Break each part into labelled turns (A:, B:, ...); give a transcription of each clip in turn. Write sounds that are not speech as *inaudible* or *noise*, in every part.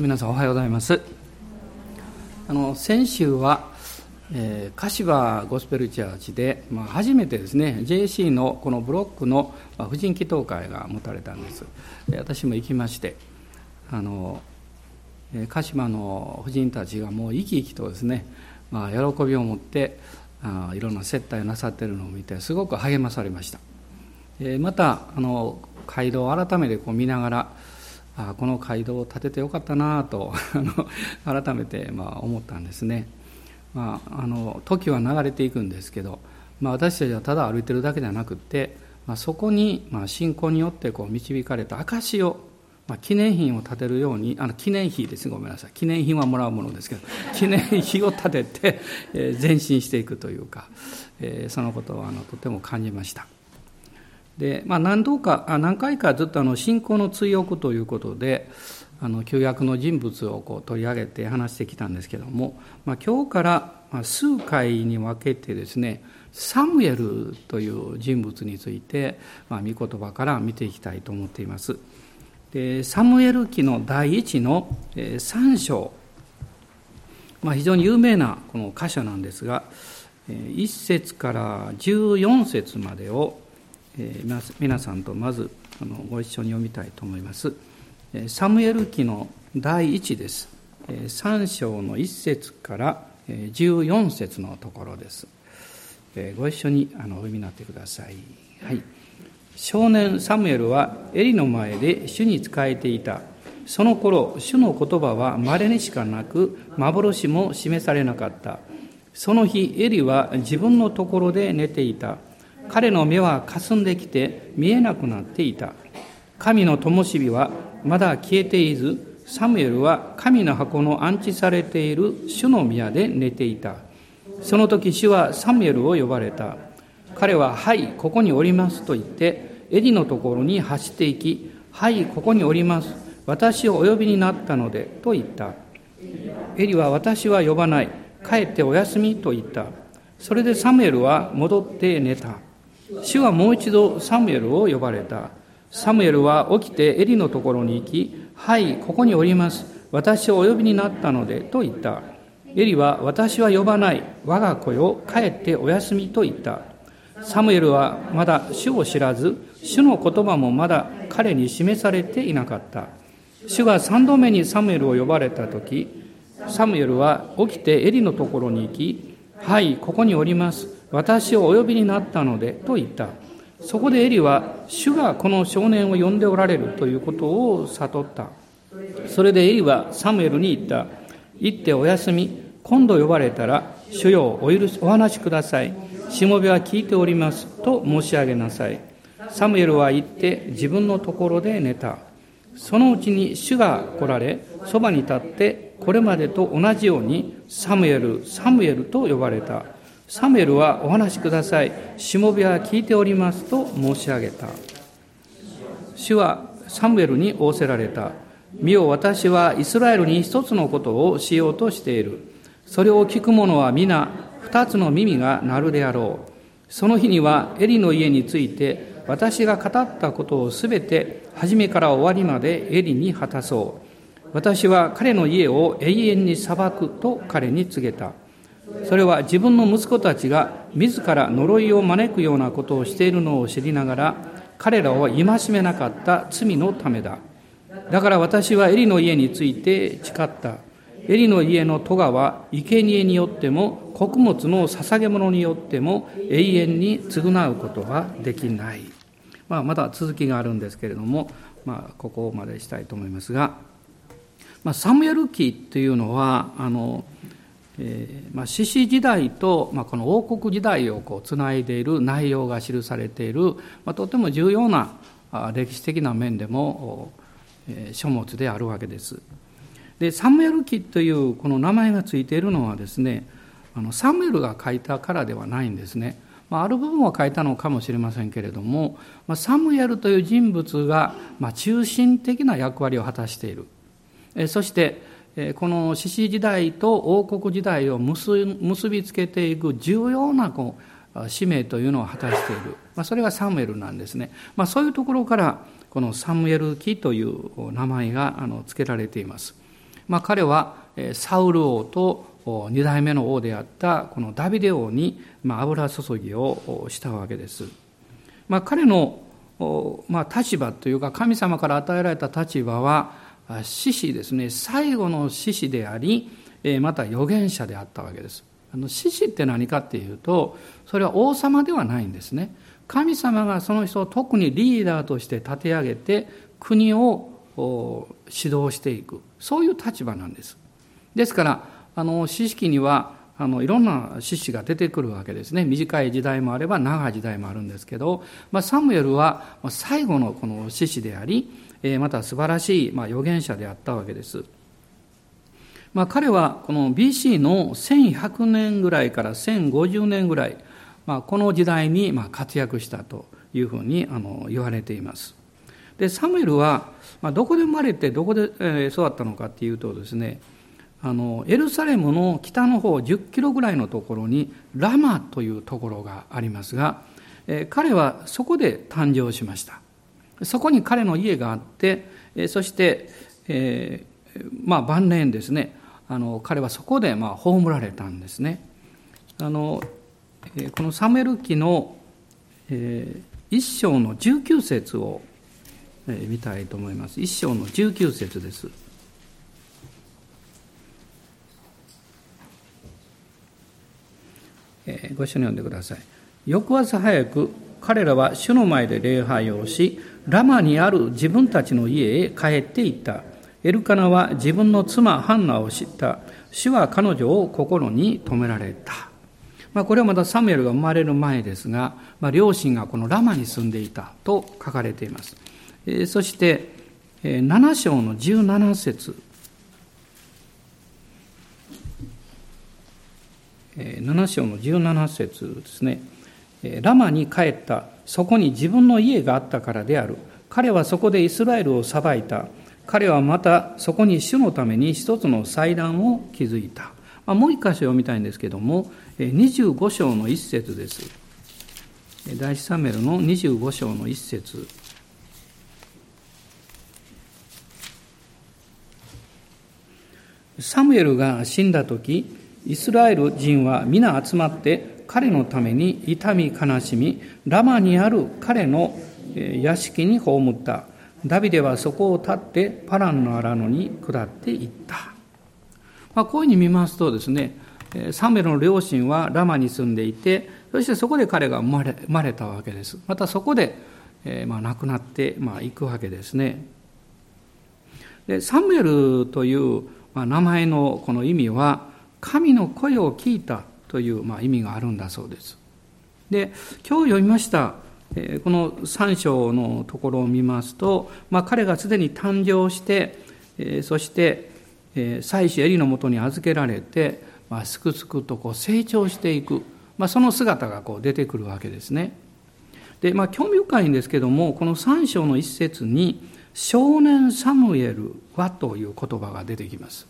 A: 皆さんおはようございます。あの先週は、えー、柏ゴスペルチャーチで、まあ、初めてですね JC のこのブロックの、まあ、婦人祈祷会が持たれたんです。私も行きましてあの鹿島の婦人たちがもう生き生きとですね、まあ、喜びを持ってあいろんな接待をなさってるのを見てすごく励まされました、えまたあの街道を改めてこう見ながらあこの街道を建ててよかったなと *laughs* 改めてまあ思ったんですね、まあ、あの時は流れていくんですけど、まあ、私たちはただ歩いてるだけじゃなくって、まあ、そこにまあ信仰によってこう導かれた証をまあ、記念品を建てるようにあの記念碑です。ごめんなさい。記念品はもらうものですけど *laughs* 記念碑を建てて、え、前進していくというか、えー、そのことをあのとても感じました。で、まあ、何度かあ何回かずっとあの信仰の追憶ということであの旧約の人物をこう取り上げて話してきたんですけども、まあ、今日から数回に分けてですねサムエルという人物について、まあ、御言葉から見ていきたいと思っています。でサムエル記の第一の3章、まあ、非常に有名なこの箇所なんですが1節から14節までを皆さんとまずご一緒に読みたいと思いますサムエル記の第一です3章の1節から14節のところですご一緒にお読みになってくださいはい少年サムエルはエリの前で主に仕えていた。その頃、主の言葉は稀にしかなく、幻も示されなかった。その日、エリは自分のところで寝ていた。彼の目は霞んできて見えなくなっていた。神の灯火はまだ消えていず、サムエルは神の箱の安置されている主の宮で寝ていた。その時主はサムエルを呼ばれた。彼は、はい、ここにおりますと言って、エリのところに走っていき、はい、ここにおります。私をお呼びになったので、と言った。エリは私は呼ばない。帰ってお休みと言った。それでサムエルは戻って寝た。主はもう一度サムエルを呼ばれた。サムエルは起きてエリのところに行き、はい、ここにおります。私をお呼びになったので、と言った。エリは私は呼ばない。我が子よ、帰ってお休みと言った。サムエルはまだ主を知らず、主の言葉もまだ彼に示されていなかった。主が三度目にサムエルを呼ばれた時、サムエルは起きてエリのところに行き、はい、ここにおります。私をお呼びになったので、と言った。そこでエリは、主がこの少年を呼んでおられるということを悟った。それでエリはサムエルに言った。行ってお休み。今度呼ばれたら、主よお許し、お話しください。しもべは聞いております。と申し上げなさい。サムエルは行って自分のところで寝た。そのうちに主が来られ、そばに立って、これまでと同じように、サムエル、サムエルと呼ばれた。サムエルはお話しください。しもべは聞いておりますと申し上げた。主はサムエルに仰せられた。見よ、私はイスラエルに一つのことをしようとしている。それを聞く者は皆、二つの耳が鳴るであろう。その日にはエリの家について私が語ったことをすべて初めから終わりまでエリに果たそう。私は彼の家を永遠に裁くと彼に告げた。それは自分の息子たちが自ら呪いを招くようなことをしているのを知りながら彼らを戒めなかった罪のためだ。だから私はエリの家について誓った。エリの家の戸川は生贄によっても穀物の捧げ物によっても永遠に償うことはできない。まあ、まだ続きがあるんですけれども、まあ、ここまでしたいと思いますが、まあ、サムエル記というのはあの、えまあ、獅子時代と、まあ、この王国時代をこうつないでいる内容が記されている、まあ、とても重要な歴史的な面でも、え、書物であるわけです。でサムエル記というこの名前がついているのはですねあのサムエルが書いたからではないんですね。まあ、ある部分は書いたのかもしれませんけれども、まあ、サムエルという人物が、まあ、中心的な役割を果たしている。えそして、この獅子時代と王国時代を結びつけていく重要なこう使命というのを果たしている。まあ、それがサムエルなんですね。まあ、そういうところから、このサムエル記という名前があの付けられています。まあ、彼はサウル王と二代目の王であったこのダビデ王に、油注ぎをしたわけです。まあ、彼の、ま、立場というか神様から与えられた立場は獅子ですね最後の獅子でありまた預言者であったわけです。あの獅子って何かっていうとそれは王様ではないんですね。神様がその人を特にリーダーとして立て上げて国を指導していくそういう立場なんです。ですからあの知識にはあのいろんな獅子が出てくるわけですね短い時代もあれば長い時代もあるんですけど、まあ、サムエルは最後のこの獅子でありまた素晴らしい、まあ、預言者であったわけです。まあ、彼はこの BC の1100年ぐらいから1050年ぐらい、まあ、この時代にまあ活躍したというふうにあの言われています。でサムエルは、まあ、どこで生まれてどこで、え育ったのかっていうとですねあのエルサレムの北の方10キロぐらいのところにラマというところがありますが、え彼はそこで誕生しましたそこに彼の家があって、えそして、えー、まあ、晩年ですねあの彼はそこでまあ葬られたんですね。あのこのサムエル記の、えー、一章の19節を、えー、見たいと思います。一章の19節です。え、ご一緒に読んでください。翌朝早く彼らは主の前で礼拝をし、ラマにある自分たちの家へ帰っていった。エルカナは自分の妻ハンナを知った。主は彼女を心に留められた。まあ、これはまだサムエルが生まれる前ですが、まあ、両親がこのラマに住んでいたと書かれています。えー、そして、えー、7章の17節7章の17節ですね。ラマに帰った。そこに自分の家があったからである。彼はそこでイスラエルを裁いた。彼はまたそこに主のために一つの祭壇を築いた。まあ、もう一箇所読みたいんですけども、25章の一節です。第一サメルの25章の一節。サムエルが死んだ時、イスラエル人は皆集まって彼のために痛み悲しみ、ラマにある彼の屋敷に葬った。ダビデはそこを立ってパランの荒野に下っていった。まあ、こういうふうに見ますとですね、サムエルの両親はラマに住んでいて、そしてそこで彼が生まれ生まれたわけです。またそこで、えー、まあ、亡くなって、まあ、行くわけですね。でサムエルという、まあ、名前のこの意味は、神の声を聞いたという、まあ、意味があるんだそうです。で、今日読みましたこの3章のところを見ますと、まあ、彼がすでに誕生して、そして妻子エリのもとに預けられて、まあ、すくすくとこう成長していく、まあ、その姿がこう出てくるわけですね。で、まあ、興味深いんですけどもこの3章の一節に「少年サムエルは」という言葉が出てきます。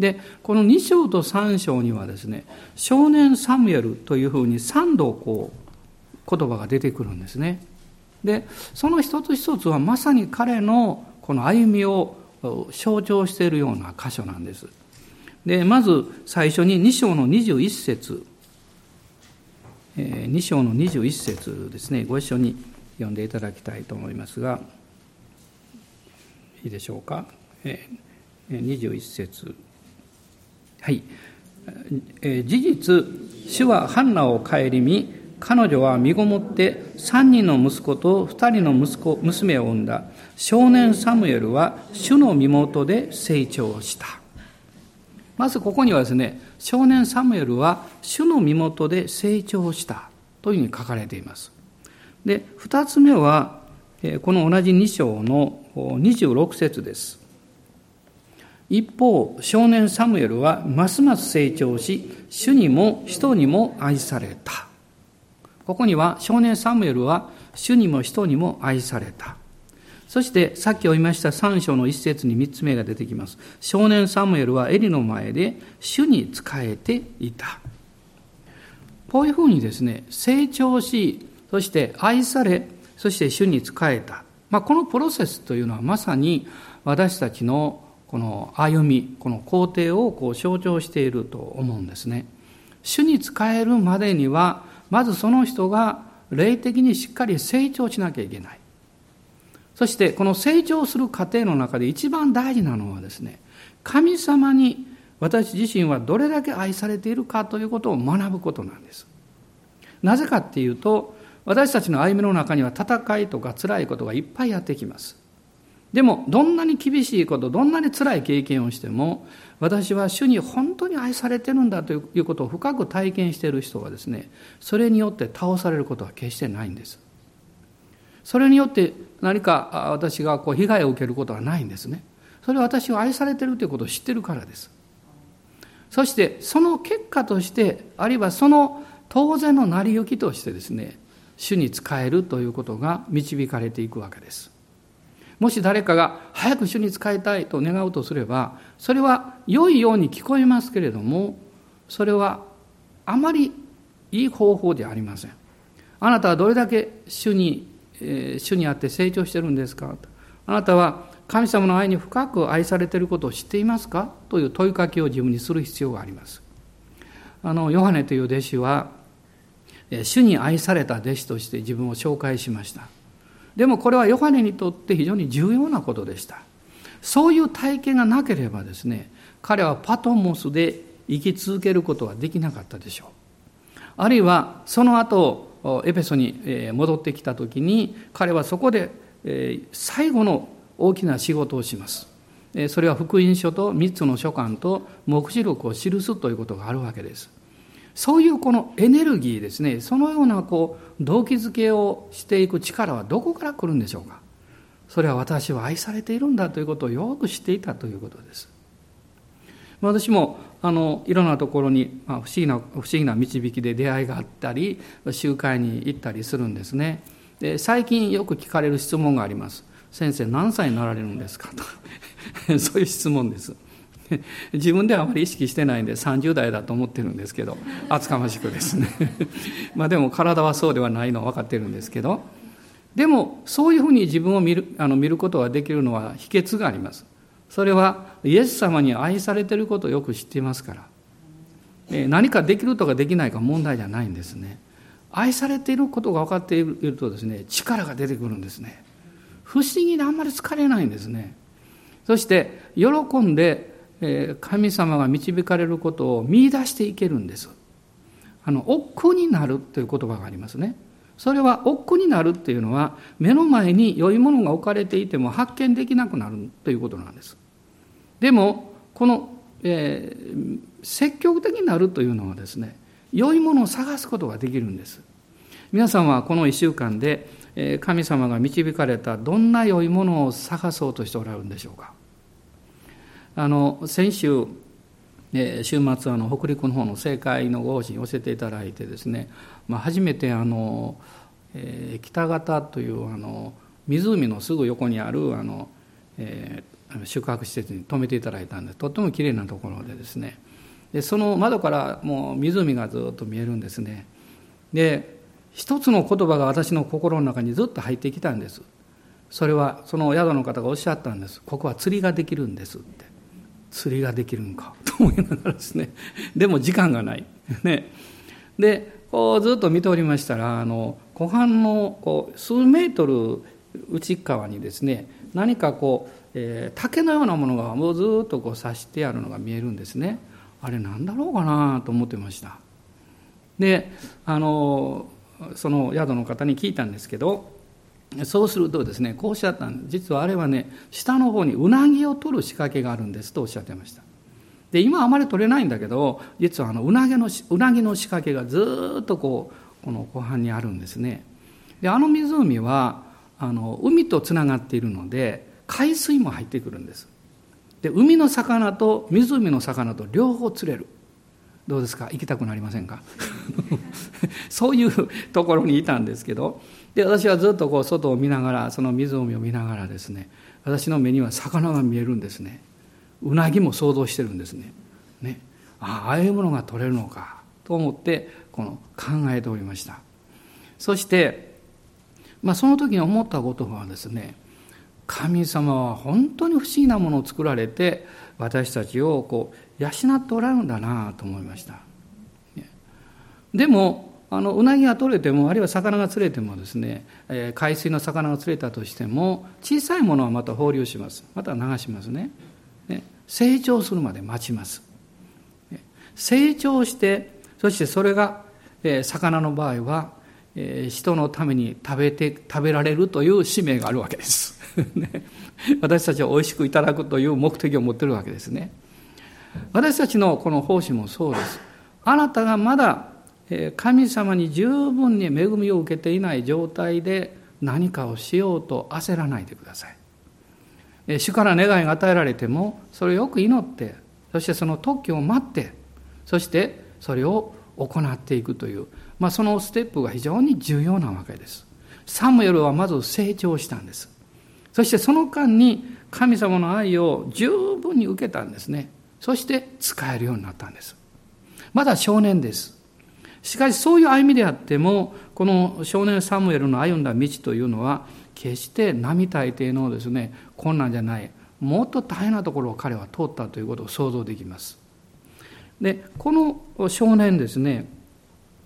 A: でこの2章と3章にはですね「少年サムエル」というふうに3度こう言葉が出てくるんですね。でその一つ一つはまさに彼のこの歩みを象徴しているような箇所なんです。でまず最初に2章の21節2章の21節ですねご一緒に読んでいただきたいと思いますがいいでしょうか？21節はい。事実主はハンナを顧み彼女は身ごもって3人の息子と2人の息子娘を産んだ。少年サムエルは主の身元で成長した。まずここにはですね少年サムエルは主の身元で成長した。というふうに書かれています。で2つ目はこの同じ2章の26節です。一方少年サムエルはますます成長し主にも人にも愛されたここには少年サムエルは主にも人にも愛された。そしてさっき読みました3章の一節に3つ目が出てきます。少年サムエルはエリの前で主に仕えていた。こういうふうにですね、成長し、そして愛され、そして主に仕えた。まあ、このプロセスというのはまさに私たちのこの歩みこの工程をこう象徴していると思うんですね。主に仕えるまでにはまずその人が霊的にしっかり成長しなきゃいけない。そしてこの成長する過程の中で一番大事なのはですね神様に私自身はどれだけ愛されているかということを学ぶことなんです。なぜかっていうと私たちの歩みの中には戦いとか辛いことがいっぱいやってきます。でもどんなに厳しいことどんなに辛い経験をしても私は主に本当に愛されてるんだということを深く体験している人はですねそれによって倒されることは決してないんです。それによって何か私がこう被害を受けることはないんですね。それは私は愛されてるということを知ってるからです。そしてその結果としてあるいはその当然の成り行きとしてですね主に仕えるということが導かれていくわけです。もし誰かが早く主に仕えたいと願うとすればそれは良いように聞こえますけれどもそれはあまりいい方法ではありません。あなたはどれだけ主に、えー、主にあって成長してるんですか？あなたは神様の愛に深く愛されていることを知っていますか？という問いかけを自分にする必要があります。あのヨハネという弟子は主に愛された弟子として自分を紹介しました。でもこれはヨハネにとって非常に重要なことでした。そういう体験がなければですね彼はパトモスで生き続けることはできなかったでしょう。あるいはその後エペソに戻ってきた時に彼はそこで最後の大きな仕事をします。それは福音書と3つの書簡と目視録を記すということがあるわけです。そういうこのエネルギーですねそのようなこう動機づけをしていく力はどこから来るんでしょうか。それは私は愛されているんだということをよく知っていたということです。私もあのいろんなところに、まあ、不思議な不思議な導きで出会いがあったり集会に行ったりするんですね。で最近よく聞かれる質問があります。先生何歳になられるんですか？と。*laughs* そういう質問です。*laughs* 自分ではあまり意識してないんで30代だと思ってるんですけど厚かましくですね。*laughs* まあでも体はそうではないのは分かってるんですけどでもそういうふうに自分を見るあの見ることができるのは秘訣があります。それはイエス様に愛されていることをよく知っていますから。何かできるとかできないか問題じゃないんですね。愛されていることが分かっているとですね力が出てくるんですね。不思議であんまり疲れないんですね。そして喜んで神様が導かれることを見出していけるんです。あの、億劫になるという言葉がありますね。それは億劫になるっていうのは目の前に良いものが置かれていても発見できなくなるということなんです。でも、この、えー、積極的になるというのはですね、良いものを探すことができるんです。皆さんはこの一週間で神様が導かれたどんな良いものを探そうとしておられるんでしょうか？あの先週、え週末あの北陸の方の政界のご方に教えていただいてですね、まあ、初めてあの、えー、北方というあの湖のすぐ横にあるあの、えー、宿泊施設に泊めていただいたんでとってもきれいなところでですね。でその窓からもう湖がずっと見えるんですね。で一つの言葉が私の心の中にずっと入ってきたんです。それはその宿の方がおっしゃったんです。ここは釣りができるんですって。釣りができるんかと思いながらですね。*laughs* でも時間がない。*laughs* ね、でこうずっと見ておりましたらあの湖畔のこう数メートル内側にですね何かこう、えー、竹のようなものがもうずっとこう刺してあるのが見えるんですね。あれ何だろうかなと思ってました。であのその宿の方に聞いたんですけどそうするとですねこうおっしゃったんです実はあれはね下の方にうなぎを取る仕掛けがあるんですとおっしゃってました。で今あまり取れないんだけど実はあのうなぎのうなぎの仕掛けがずっとこうこの湖畔にあるんですね。であの湖はあの海とつながっているので海水も入ってくるんです。で海の魚と湖の魚と両方釣れる。どうですか？行きたくなりませんか？*laughs* そういうところにいたんですけどで私はずっとこう外を見ながらその湖を見ながらですね私の目には魚が見えるんですね。うなぎも想像してるんですね。ね。ああいうものが取れるのかと思ってこの考えておりました。そして、まあ、その時に思ったことはですね神様は本当に不思議なものを作られて私たちをこう養っておられるんだなと思いました。でもあのうなぎが取れてもあるいは魚が釣れてもですね、えー、海水の魚が釣れたとしても小さいものはまた放流します。また流しますね。ね。成長するまで待ちます。成長してそしてそれが、えー、魚の場合は、えー、人のために食べて食べられるという使命があるわけです、*laughs* ね、私たちは美味しくいただくという目的を持ってるわけですね。私たちのこの奉仕もそうです。あなたがまだ神様に十分に恵みを受けていない状態で何かをしようと焦らないでください。主から願いが与えられてもそれをよく祈ってそしてその特許を待ってそしてそれを行っていくという、まあ、そのステップが非常に重要なわけです。サムエルはまず成長したんです。そしてその間に神様の愛を十分に受けたんですね。そして使えるようになったんです。まだ少年です。しかしそういう歩みであってもこの少年サムエルの歩んだ道というのは決して並大抵のですね困難じゃないもっと大変なところを彼は通ったということを想像できます。でこの少年ですね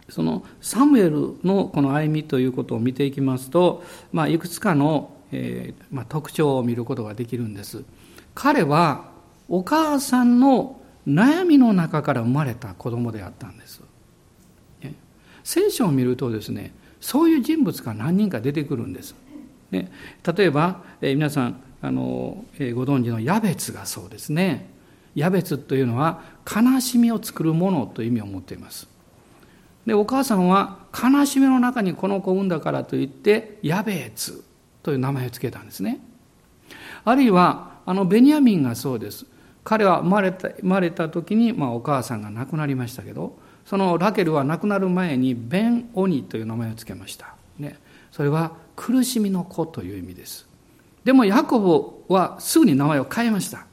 A: そのサムエルのこの歩みということを見ていきますと、まあ、いくつかの、えーまあ、特徴を見ることができるんです。彼はお母さんの悩みの中から生まれた子供であったんです。聖書を見るとですねそういう人物が何人か出てくるんです。ね、例えば、えー、皆さんあの、えー、ご存知のヤベツがそうですね。ヤベツというのは悲しみを作るものという意味を持っています。でお母さんは悲しみの中にこの子を産んだからといってヤベツという名前を付けたんですね。あるいはあのベニヤミンがそうです。彼は生まれた生まれた時に、まあ、お母さんが亡くなりましたけどそのラケルは亡くなる前にベン・オニという名前を付けました。ね、それは苦しみの子という意味です。でもヤコブはすぐに名前を変えました。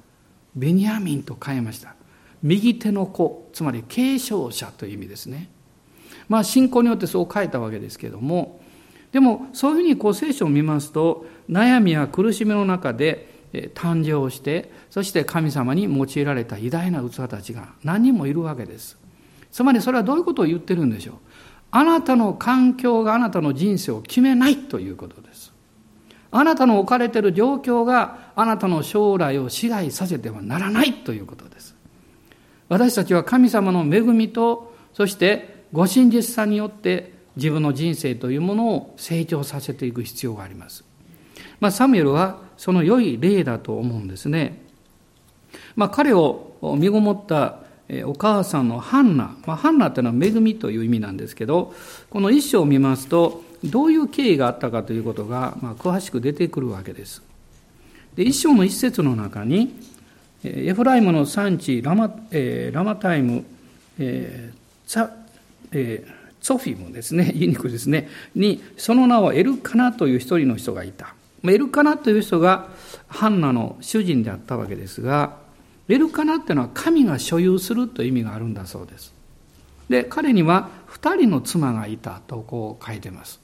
A: ベニヤミンと変えました。右手の子、つまり継承者という意味ですね。まあ信仰によってそう変えたわけですけども、でもそういうふうにこう聖書を見ますと、悩みや苦しみの中で誕生して、そして神様に用いられた偉大な器たちが何人もいるわけです。つまりそれはどういうことを言ってるんでしょう？あなたの環境があなたの人生を決めないということです。あなたの置かれている状況があなたの将来を支配させてはならないということです。私たちは神様の恵みとそしてご真実さによって自分の人生というものを成長させていく必要があります、まあ、サムエルはその良い例だと思うんですね、まあ、彼を身ごもったお母さんのハンナ、まあ、ハンナというのは恵みという意味なんですけど、この一章を見ますと、どういう経緯があったかということが、まあ、詳しく出てくるわけです。で一章の一節の中に、エフライムの産地ラマ,、えー、ラマタイム、えーツえー、ツォフィムですね、*laughs* 言いにくいですね、に、その名はエルカナという一人の人がいた。エルカナという人がハンナの主人であったわけですが、エルカナっていうのは神が所有するという意味があるんだそうです。で、彼には二人の妻がいたとこう書いてます。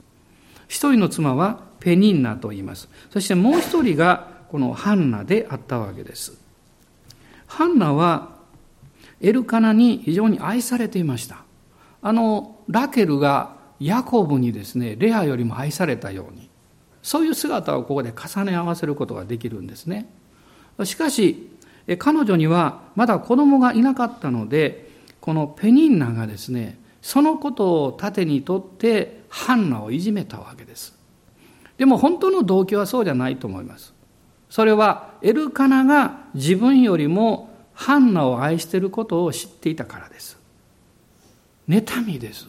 A: 一人の妻はペニンナと言います。そしてもう一人がこのハンナであったわけです。ハンナはエルカナに非常に愛されていました。あの、ラケルがヤコブにですね、レアよりも愛されたように、そういう姿をここで重ね合わせることができるんですね。しかし、彼女にはまだ子供がいなかったので、このペニンナがですね、そのことを盾にとってハンナをいじめたわけです。でも本当の動機はそうじゃないと思います。それはエルカナが自分よりもハンナを愛していることを知っていたからです。妬みです。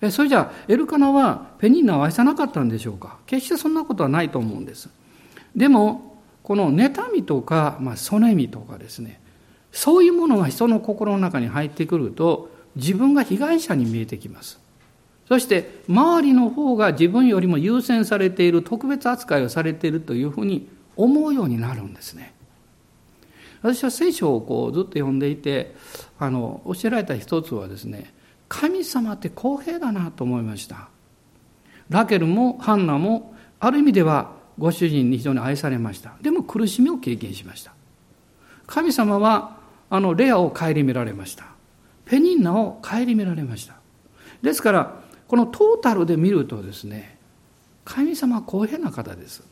A: えそれじゃあエルカナはペニンナを愛さなかったんでしょうか？決してそんなことはないと思うんです。でもこの妬みとか、まあ、そねみとかですね、そういうものが人の心の中に入ってくると、自分が被害者に見えてきます。そして、周りの方が自分よりも優先されている、特別扱いをされているというふうに思うようになるんですね。私は聖書をこうずっと読んでいて、あの、教えられた一つはですね、神様って公平だなと思いました。ラケルもハンナも、ある意味ではご主人に非常に愛されました。でも苦しみを経験しました。神様はあのレアを顧みられました。ペニンナを顧みられました。ですからこのトータルで見るとですね神様は公平な方です。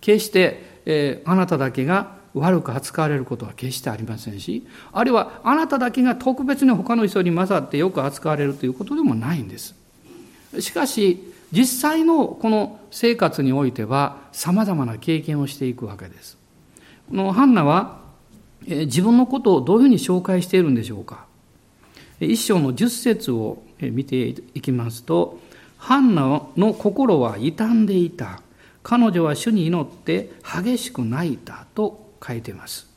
A: 決して、えー、あなただけが悪く扱われることは決してありませんしあるいはあなただけが特別に他の人に勝ってよく扱われるということでもないんです。しかし実際のこの生活においては様々な経験をしていくわけです。このハンナは自分のことをどういうふうに紹介しているんでしょうか。一章の十節を見ていきますとハンナの心は傷んでいた。彼女は主に祈って激しく泣いたと書いています。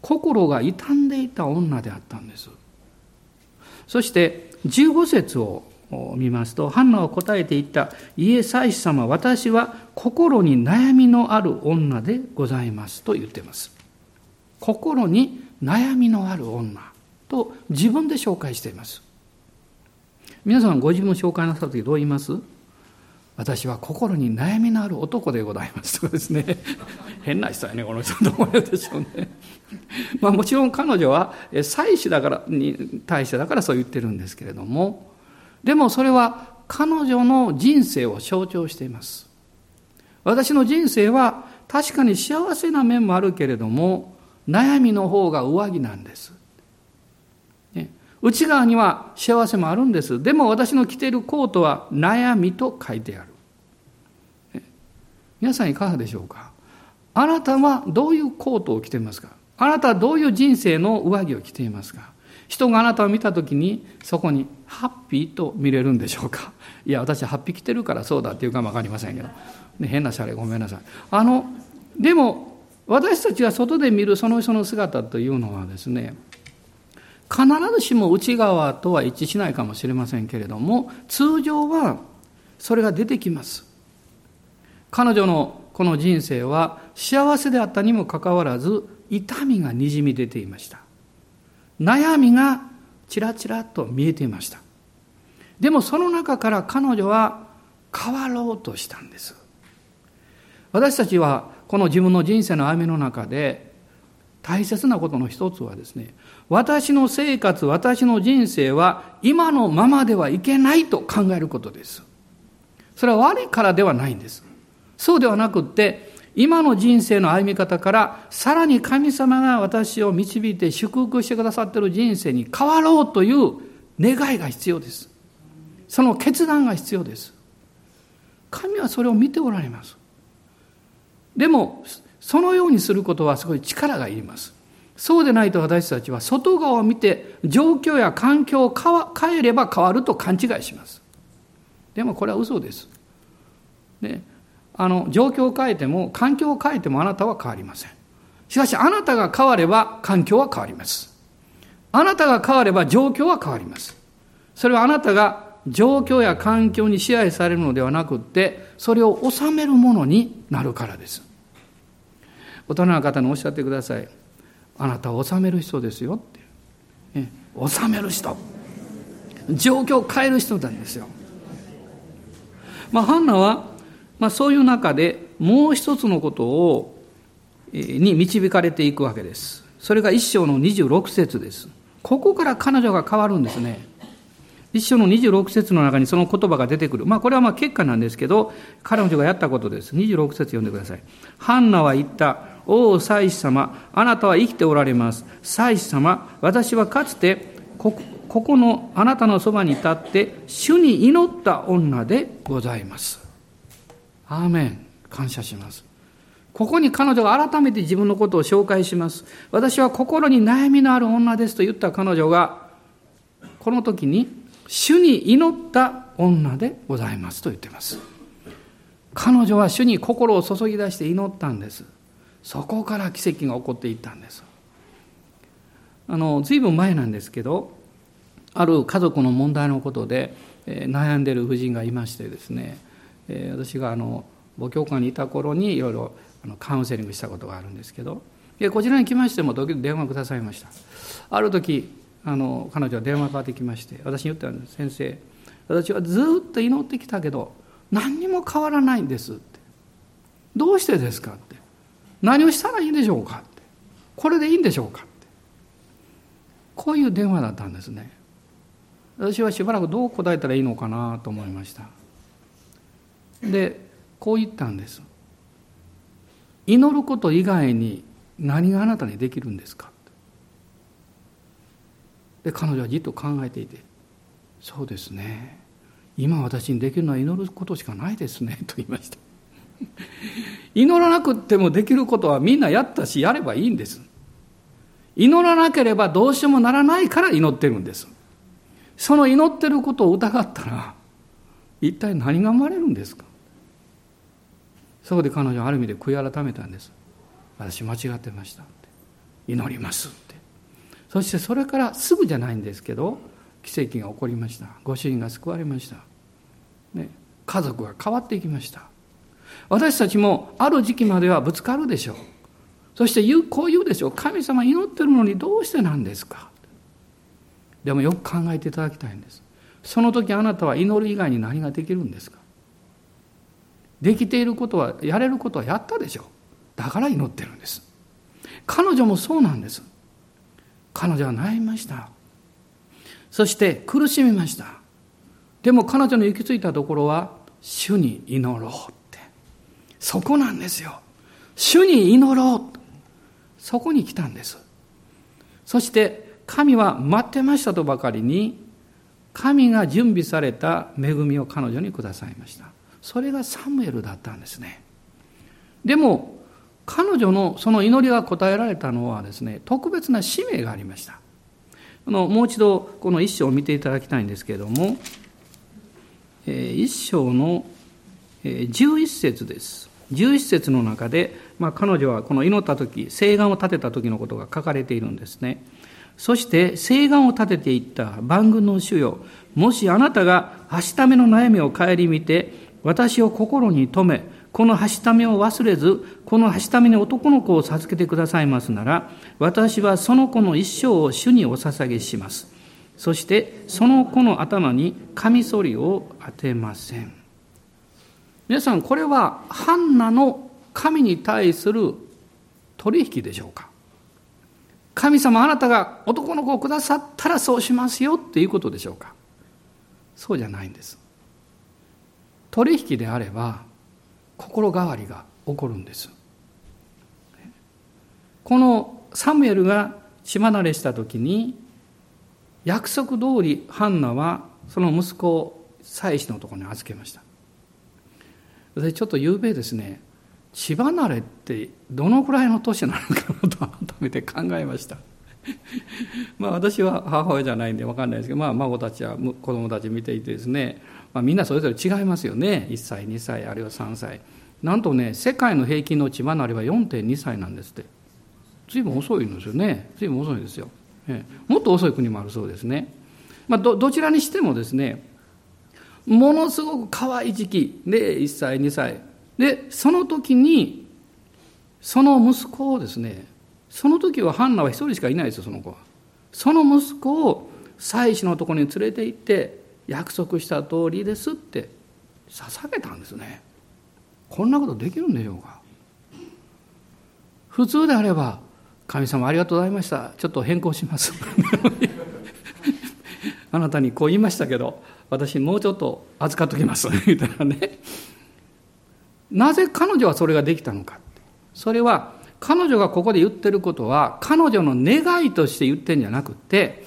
A: 心が傷んでいた女であったんです。そして15節を見ますとハンナは答えていった「イエサイス様私は心に悩みのある女でございます」と言っています。心に悩みのある女と自分で紹介しています。皆さんご自分を紹介なさる時どう言います？私は心に悩みのある男でございますとかですね。*laughs* 変な人やねこの人。と思うでしょうね。*laughs* まあもちろん彼女は妻子だからに対してだからそう言ってるんですけれどもでもそれは彼女の人生を象徴しています。私の人生は確かに幸せな面もあるけれども悩みの方が上着なんです、ね、内側には幸せもあるんです。でも私の着ているコートは悩みと書いてある、皆さんいかがでしょうか？あなたはどういうコートを着ていますか？あなたはどういう人生の上着を着ていますか？人があなたを見た時にそこにハッピーと見れるんでしょうか？*laughs* いや私ハッピー着てるからそうだっていうかも分かりませんけど、ね、変なシャレごめんなさい。あのでも私たちが外で見るその人の姿というのはですね必ずしも内側とは一致しないかもしれませんけれども通常はそれが出てきます。彼女のこの人生は幸せであったにもかかわらず痛みがにじみ出ていました。悩みがちらちらと見えていました。でもその中から彼女は変わろうとしたんです。私たちはこの自分の人生の歩みの中で大切なことの一つはですね私の生活私の人生は今のままではいけないと考えることです。それは悪いからではないんです。そうではなくって今の人生の歩み方からさらに神様が私を導いて祝福してくださっている人生に変わろうという願いが必要です。その決断が必要です。神はそれを見ておられます。でも、そのようにすることはすごい力がいります。そうでないと私たちは外側を見て状況や環境を変えれば変わると勘違いします。でもこれは嘘です。あの状況を変えても環境を変えてもあなたは変わりません。しかしあなたが変われば環境は変わります。あなたが変われば状況は変わります。それはあなたが状況や環境に支配されるのではなくってそれを治めるものになるからです。大人の方におっしゃってください。あなたは治める人ですよって、ね、治める人。状況を変える人なんですよ。まあハンナはまあ、そういう中でもう一つのことをに導かれていくわけです。それが一章の26節です。ここから彼女が変わるんですね。一章の26節の中にその言葉が出てくる。まあこれはまあ結果なんですけど、彼女がやったことです。26節読んでください。ハンナは言った。おお、祭司様、あなたは生きておられます。祭司様、私はかつてここのあなたのそばに立って、主に祈った女でございます。アーメン。感謝します。ここに彼女が改めて自分のことを紹介します。私は心に悩みのある女ですと言った彼女が、この時に、主に祈った女でございますと言ってます。彼女は主に心を注ぎ出して祈ったんです。そこから奇跡が起こっていったんです。あの、随分前なんですけど、ある家族の問題のことで、えー、悩んでいる夫人がいましてですね、え、私があの母教官にいた頃にいろいろあのカウンセリングしたことがあるんですけどこちらに来ましても時々電話くださいました。ある時あの彼女は電話かかってきまして私に言ったんです。先生私はずっと祈ってきたけど何にも変わらないんですって。どうしてですかって。何をしたらいいんでしょうかって。これでいいんでしょうかって。こういう電話だったんですね。私はしばらくどう答えたらいいのかなと思いました。でこう言ったんです。祈ること以外に何があなたにできるんですか？で彼女はじっと考えていて「そうですね。今私にできるのは祈ることしかないですね」*laughs* と言いました。祈らなくってもできることはみんなやったしやればいいんです。祈らなければどうしようもならないから祈ってるんです。その祈ってることを疑ったら一体何が生まれるんですか？そこで彼女はある意味で悔い改めたんです。私間違ってました。って祈りますって。そしてそれからすぐじゃないんですけど奇跡が起こりました。ご主人が救われました、ね、家族が変わっていきました。私たちもある時期まではぶつかるでしょう。そして言うこう言うでしょう。神様祈ってるのにどうしてなんですか。でもよく考えていただきたいんです。その時あなたは祈る以外に何ができるんですか。できていることはやれることはやったでしょう。だから祈ってるんです。彼女もそうなんです。彼女は悩みました。そして苦しみました。でも彼女の行き着いたところは主に祈ろうって。そこなんですよ。主に祈ろうそこに来たんです。そして神は待ってましたとばかりに神が準備された恵みを彼女にくださいました。それがサムエルだったんですね。でも彼女のその祈りが答えられたのはですね特別な使命がありました。もう一度この一章を見ていただきたいんですけれども一章の11節です。11節の中で、まあ、彼女はこの祈った時誓願を立てた時のことが書かれているんですね。そして誓願を立てていった万軍の主よもしあなたが明日目の悩みを顧みて私を心に留め、このはしためを忘れず、このはしために男の子を授けてくださいますなら、私はその子の一生を主にお捧げします。そして、その子の頭にカミソリを当てません。皆さん、これはハンナの神に対する取引でしょうか？神様あなたが男の子をくださったらそうしますよっていうことでしょうか？そうじゃないんです。取引であれば心変わりが起こるんです。このサムエルが島慣れした時に約束通りハンナはその息子を妻子のところに預けました。でちょっと夕べですね血離れってどのくらいの年なのかなと改めて考えました。*laughs* まあ私は母親じゃないんで分かんないですけど、まあ、孫たちは子供たち見ていてですねまあ、みんなそれぞれ違いますよね。1歳2歳あるいは3歳。なんとね世界の平均の血離れは4.2歳なんですって。随分遅いんですよね。随分遅いですよ、ええ、もっと遅い国もあるそうですね、まあ、どどちらにしてもですねものすごく可愛い時期。で1歳2歳。でその時にその息子をですねその時はハンナは一人しかいないですよその子は。その息子を妻子のところに連れて行って約束した通りですって捧げたんですね。こんなことできるんでしょうか。普通であれば神様ありがとうございました。ちょっと変更します。*laughs* あなたにこう言いましたけど私もうちょっと預かっときます。*laughs* みたいなね。なぜ彼女はそれができたのかそれは彼女がここで言ってることは彼女の願いとして言ってるんじゃなくて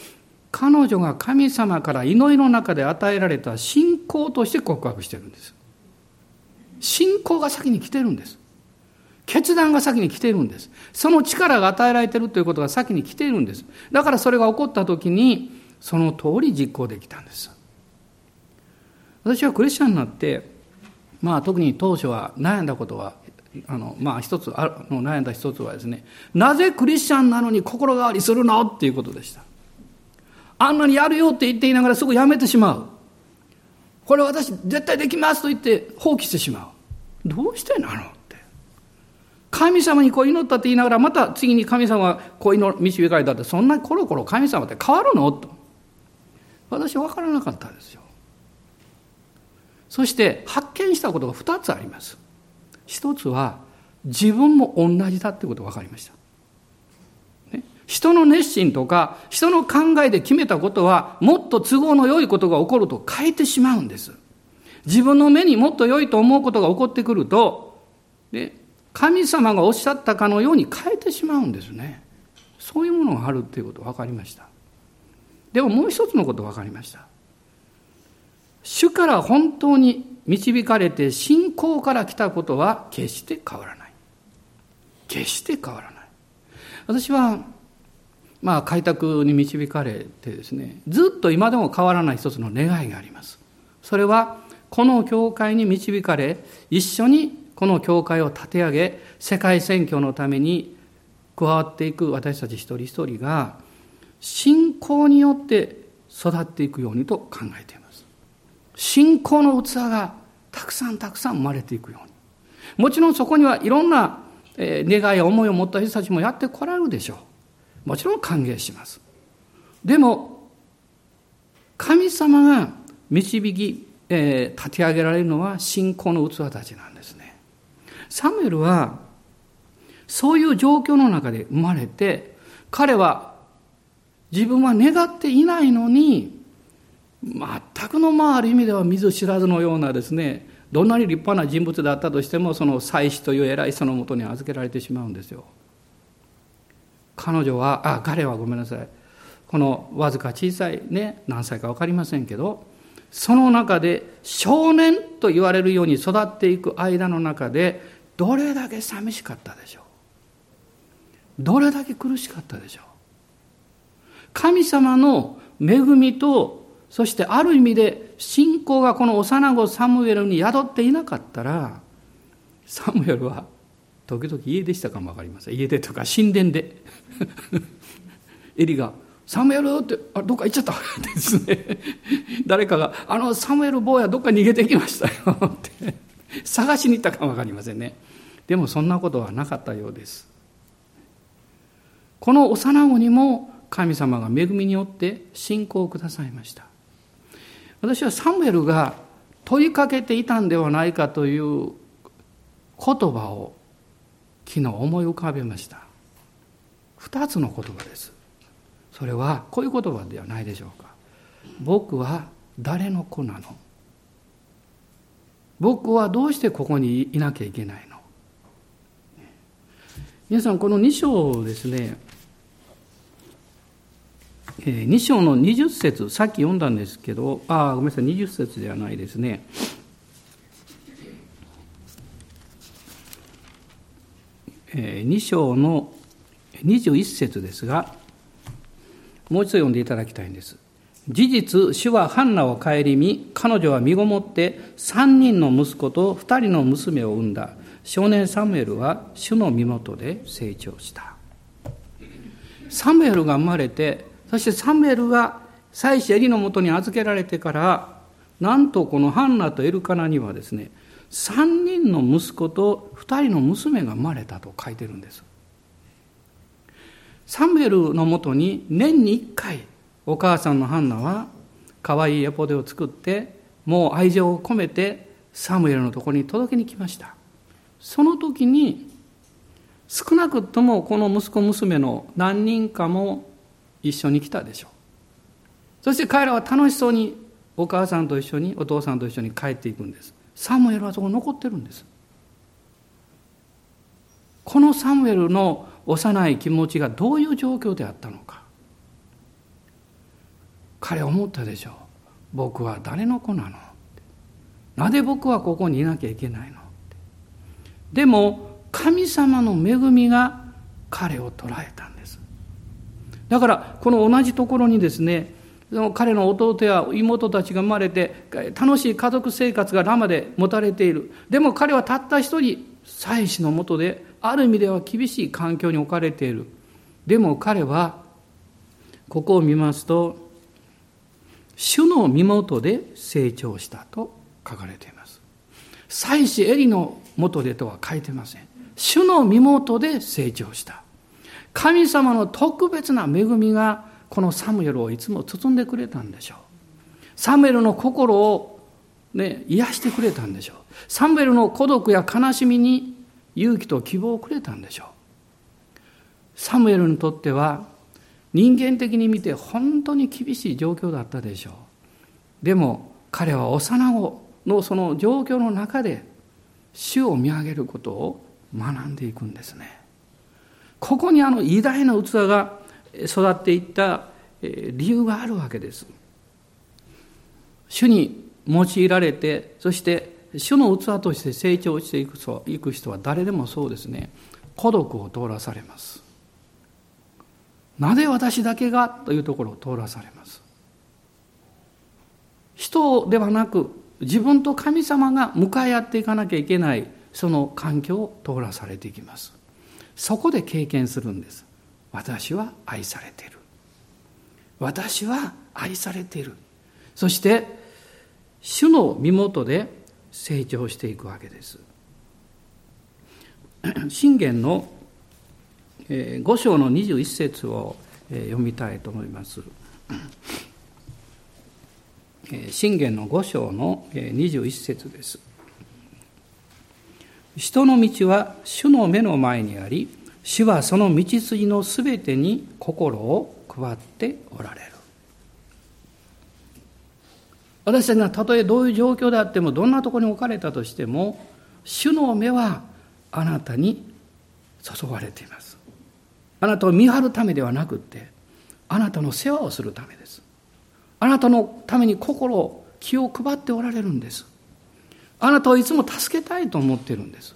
A: 彼女が神様から祈りの中で与えられた信仰として告白してるんです。信仰が先に来てるんです。決断が先に来てるんです。その力が与えられてるということが先に来ているんです。だからそれが起こった時に、その通り実行できたんです。私はクリスチャンになって、まあ特に当初は悩んだことは、あの、まあ一つ、あの悩んだ一つはですね、なぜクリスチャンなのに心変わりするの？っていうことでした。あんなにやるよって言っていながらすぐやめてしまう。これ私絶対できますと言って放棄してしまう。どうしてなのって。神様にこう祈ったって言いながらまた次に神様がこう祈導かれたってそんなコロコロ神様って変わるのと。私分からなかったんですよ。そして発見したことが2つあります。一つは自分も同じだってことが分かりました。人の熱心とか人の考えで決めたことはもっと都合の良いことが起こると変えてしまうんです。自分の目にもっと良いと思うことが起こってくると、で神様がおっしゃったかのように変えてしまうんですね。そういうものがあるっていうこと分かりました。でももう一つのこと分かりました。主から本当に導かれて信仰から来たことは決して変わらない。決して変わらない。私はまあ、開拓に導かれてですねずっと今でも変わらない一つの願いがあります。それはこの教会に導かれ一緒にこの教会を立て上げ世界選挙のために加わっていく私たち一人一人が信仰によって育っていくようにと考えています。信仰の器がたくさんたくさん生まれていくように。もちろんそこにはいろんな願いや思いを持った人たちもやってこられるでしょう。もちろん歓迎します。でも、神様が導き、えー、立て上げられるのは信仰の器たちなんですね。サムエルは、そういう状況の中で生まれて、彼は自分は願っていないのに、全くのまあある意味では見ず知らずのようなですね、どんなに立派な人物だったとしても、その祭司という偉い人のもとに預けられてしまうんですよ。彼女はあ彼はごめんなさい。このわずか小さいね何歳か分かりませんけどその中で少年と言われるように育っていく間の中でどれだけ寂しかったでしょう。どれだけ苦しかったでしょう。神様の恵みとそしてある意味で信仰がこの幼子サムエルに宿っていなかったらサムエルは時々家でしたかも分かりません家でとか神殿で。エリが「サムエル!」って「あどっか行っちゃった」ですね。誰かが「あのサムエル坊やどっか逃げてきましたよ」って。探しに行ったかも分かりませんね。でもそんなことはなかったようです。この幼子にも神様が恵みによって信仰をくださいました。私はサムエルが問いかけていたんではないかという言葉を昨日思い浮かべました。二つの言葉です。それはこういう言葉ではないでしょうか。僕は誰の子なの？僕はどうしてここにいなきゃいけないの？皆さんこの2章をですね2章の20節さっき読んだんですけどああごめんなさい。20節ではないですね。2章の21節ですが、もう一度読んでいただきたいんです。事実、主はハンナを顧み、彼女は身ごもって3人の息子と2人の娘を産んだ。少年サムエルは主の身元で成長した。サムエルが生まれて、そしてサムエルが妻子エリのもとに預けられてから、なんとこのハンナとエルカナにはですね、3人の息子と2人の娘が生まれたと書いてるんです。サムエルのもとに年に1回お母さんのハンナは可愛いエポデを作ってもう愛情を込めてサムエルのところに届けに来ました。その時に少なくともこの息子娘の何人かも一緒に来たでしょう。そして彼らは楽しそうにお母さんと一緒にお父さんと一緒に帰っていくんです。サムエルはそこ残ってるんです。このサムエルの幼い気持ちがどういう状況であったのか。彼は思ったでしょう。僕は誰の子なの？なぜ僕はここにいなきゃいけないの？でも神様の恵みが彼を捉えたんです。だからこの同じところにですね彼の弟や妹たちが生まれて楽しい家族生活がラマで持たれている。でも彼はたった一人妻子のもとである意味では厳しい環境に置かれているでも彼はここを見ますと主の身元で成長したと書かれています妻子エリの元でとは書いてません主の身元で成長した神様の特別な恵みがこのサムエルをいつも包んでくれたんでしょう。サムエルの心を、ね、癒してくれたんでしょう。サムエルの孤独や悲しみに勇気と希望をくれたんでしょう。サムエルにとっては人間的に見て本当に厳しい状況だったでしょう。でも彼は幼子のその状況の中で主を見上げることを学んでいくんですね。ここにあの偉大な器が育っていった理由があるわけです。主に用いられて、そして主の器として成長していく人いく人は誰でもそうですね、孤独を通らされます。なぜ私だけがというところを通らされます。人ではなく自分と神様が向かい合っていかなきゃいけないその環境を通らされていきます。そこで経験するんです。私は愛されている。私は愛されている。そして主の身元で成長していくわけです。*clears throat* 信玄の5章の21節を読みたいと思います。*clears throat* 信玄の5章の21節です。人の道は主の目の前にあり、主はその道筋のすべてに心を配っておられる。私たちがたとえどういう状況であっても、どんなところに置かれたとしても、主の目はあなたに注がれています。あなたを見張るためではなくって、あなたの世話をするためです。あなたのために心、気を配っておられるんです。あなたをいつも助けたいと思ってるんです。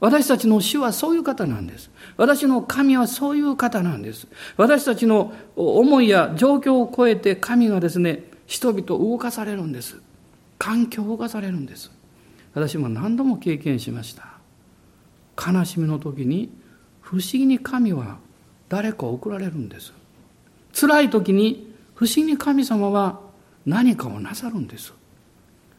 A: 私たちの主はそういう方なんです。私の神はそういう方なんです。私たちの思いや状況を超えて神がですね、人々を動かされるんです。環境を動かされるんです。私も何度も経験しました。悲しみの時に不思議に神は誰かを送られるんです。辛い時に不思議に神様は何かをなさるんです。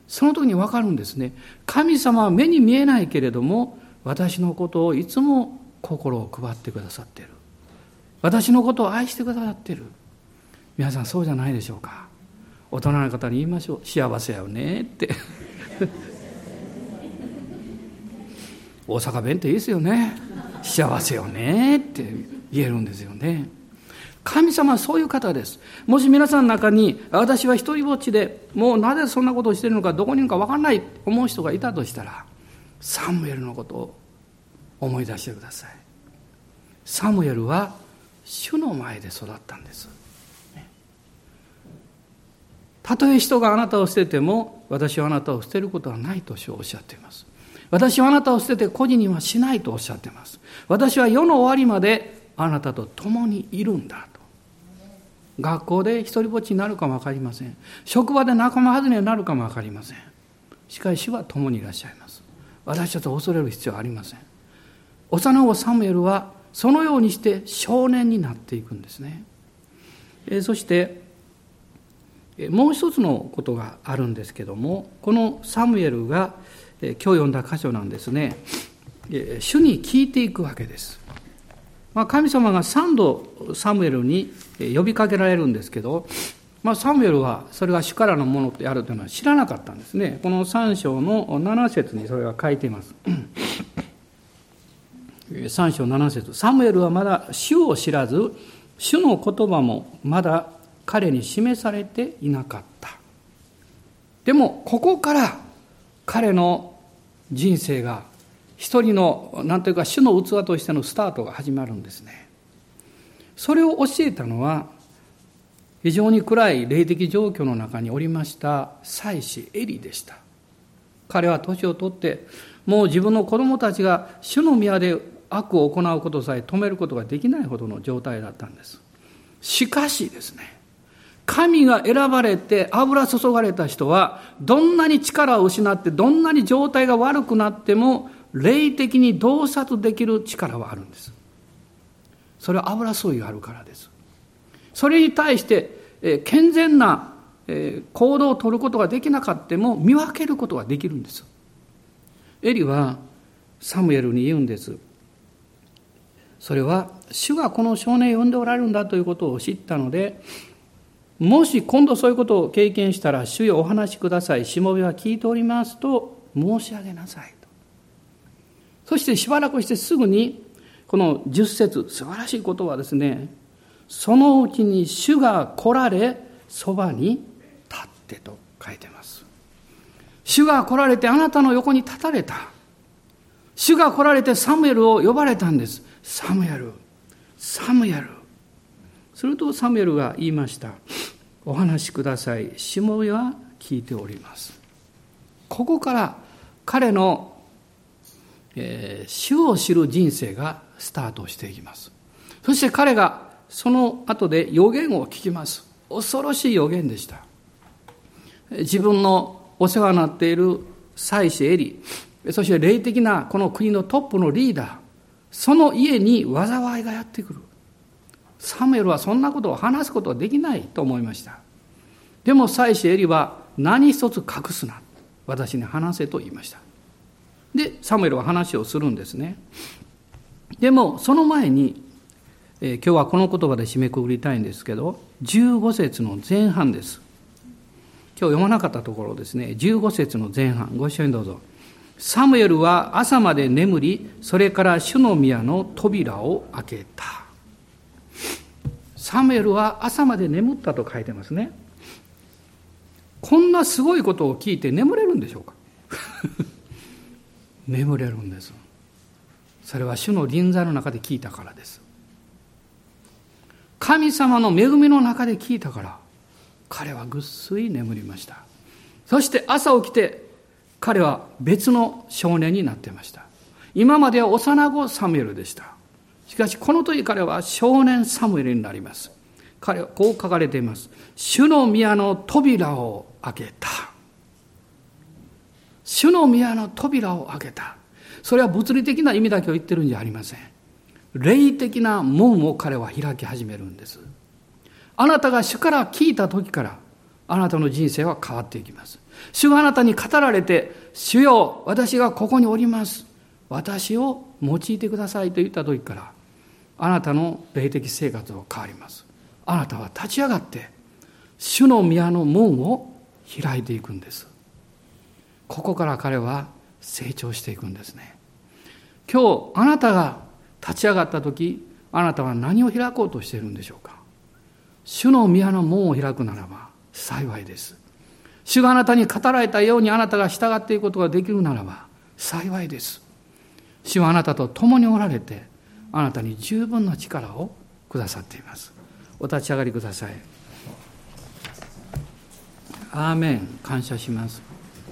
A: その時に分かるんですね。神様は目に見えないけれども、私のことをいつも心を配ってくださっている。私のことを愛してくださっている。皆さんそうじゃないでしょうか。大人の方に言いましょう。幸せやよねって。*laughs* 大阪弁っていいですよね。幸せよねって言えるんですよね。神様はそういう方です。もし皆さんの中に、私は一人ぼっちで、もうなぜそんなことをしているのか、どこにいるのか分からないと思う人がいたとしたら、サムエルのことを思い出してください。サムエルは主の前で育ったんです。たとえ人があなたを捨てても、私はあなたを捨てることはないと主はおっしゃっています。私はあなたを捨てて孤児にはしないとおっしゃっています。私は世の終わりまであなたと共にいるんだと。学校で一人ぼっちになるかも分かりません職場で仲間外れになるかも分かりませんしかし主は共にいらっしゃいます私たちは恐れる必要はありません幼子サムエルはそのようにして少年になっていくんですねえそしてもう一つのことがあるんですけどもこのサムエルが今日読んだ箇所なんですね主に聞いていくわけですまあ、神様が3度サムエルに呼びかけられるんですけど、まあ、サムエルはそれが主からのものであるというのは知らなかったんですね。この3章の7節にそれが書いています。3章7節サムエルはまだ主を知らず、主の言葉もまだ彼に示されていなかった。でも、ここから彼の人生が一人の何というか主の器としてのスタートが始まるんですね。それを教えたのは非常に暗い霊的状況の中におりました妻子エリでした。彼は年を取ってもう自分の子供たちが主の宮で悪を行うことさえ止めることができないほどの状態だったんです。しかしですね神が選ばれて油注がれた人はどんなに力を失ってどんなに状態が悪くなっても霊的に洞察できる力はあるんです。それは油注ぎがあるからです。それに対して、健全な、行動を取ることができなかったも見分けることができるんです。エリはサムエルに言うんです。それは主がこの少年を呼んでおられるんだということを知ったので、もし今度そういうことを経験したら、主よお話しください。しもべは聞いておりますと申し上げなさいと。そしてしばらくしてすぐに、この十節、素晴らしいことはですね、そのうちに主が来られ、そばに立ってと書いてます。主が来られてあなたの横に立たれた。主が来られてサムエルを呼ばれたんです。サムエル、サムエル。するとサムエルが言いました。お話しください。しもべは聞いております。ここから彼の、えー、主を知る人生がスタートしていきます。そして彼がその後で予言を聞きます。恐ろしい予言でした。自分のお世話になっている妻子エリ、そして霊的なこの国のトップのリーダー、その家に災いがやってくる。サムエルはそんなことを話すことはできないと思いました。でも妻子エリは何一つ隠すな。私に話せと言いました。で、サムエルは話をするんですね。でも、その前に、えー、今日はこの言葉で締めくくりたいんですけど、15節の前半です。今日読まなかったところですね、15節の前半、ご一緒にどうぞ。サムエルは朝まで眠り、それから主の宮の扉を開けた。サムエルは朝まで眠ったと書いてますね。こんなすごいことを聞いて眠れるんでしょうか？*laughs* 眠れるんです。それは主の臨在の中で聞いたからです。神様の恵みの中で聞いたから、彼はぐっすり眠りました。そして朝起きて彼は別の少年になってました。今までは幼子サムエルでした。しかしこの時彼は少年サムエルになります。彼はこう書かれています。主の宮の扉を開けた。主の宮の扉を開けた。それは物理的な意味だけを言ってるんじゃありません。霊的な門を彼は開き始めるんです。あなたが主から聞いた時から、あなたの人生は変わっていきます。主があなたに語られて、主よ、私がここにおります。私を用いてくださいと言った時から、あなたの霊的生活は変わります。あなたは立ち上がって、主の宮の門を開いていくんです。ここから彼は成長していくんですね。今日、あなたが立ち上がった時、あなたは何を開こうとしているんでしょうか主の宮の門を開くならば幸いです。主があなたに語られたようにあなたが従っていくことができるならば幸いです。主はあなたと共におられて、あなたに十分な力をくださっています。お立ち上がりください。アーメン。感謝します。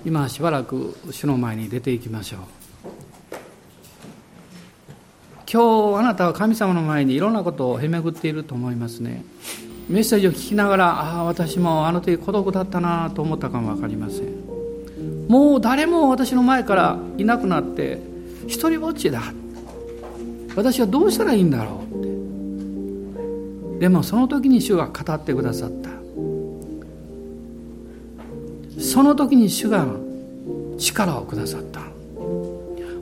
A: 今しばらく主の前に出ていきましょう。今日あなたは神様の前にいろんなことをへめぐっていると思いますね。メッセージを聞きながらああ私もあの時孤独だったなと思ったかも分かりませんもう誰も私の前からいなくなって一人ぼっちだ私はどうしたらいいんだろうって。でもその時に主が語ってくださった。その時に主が力をくださった。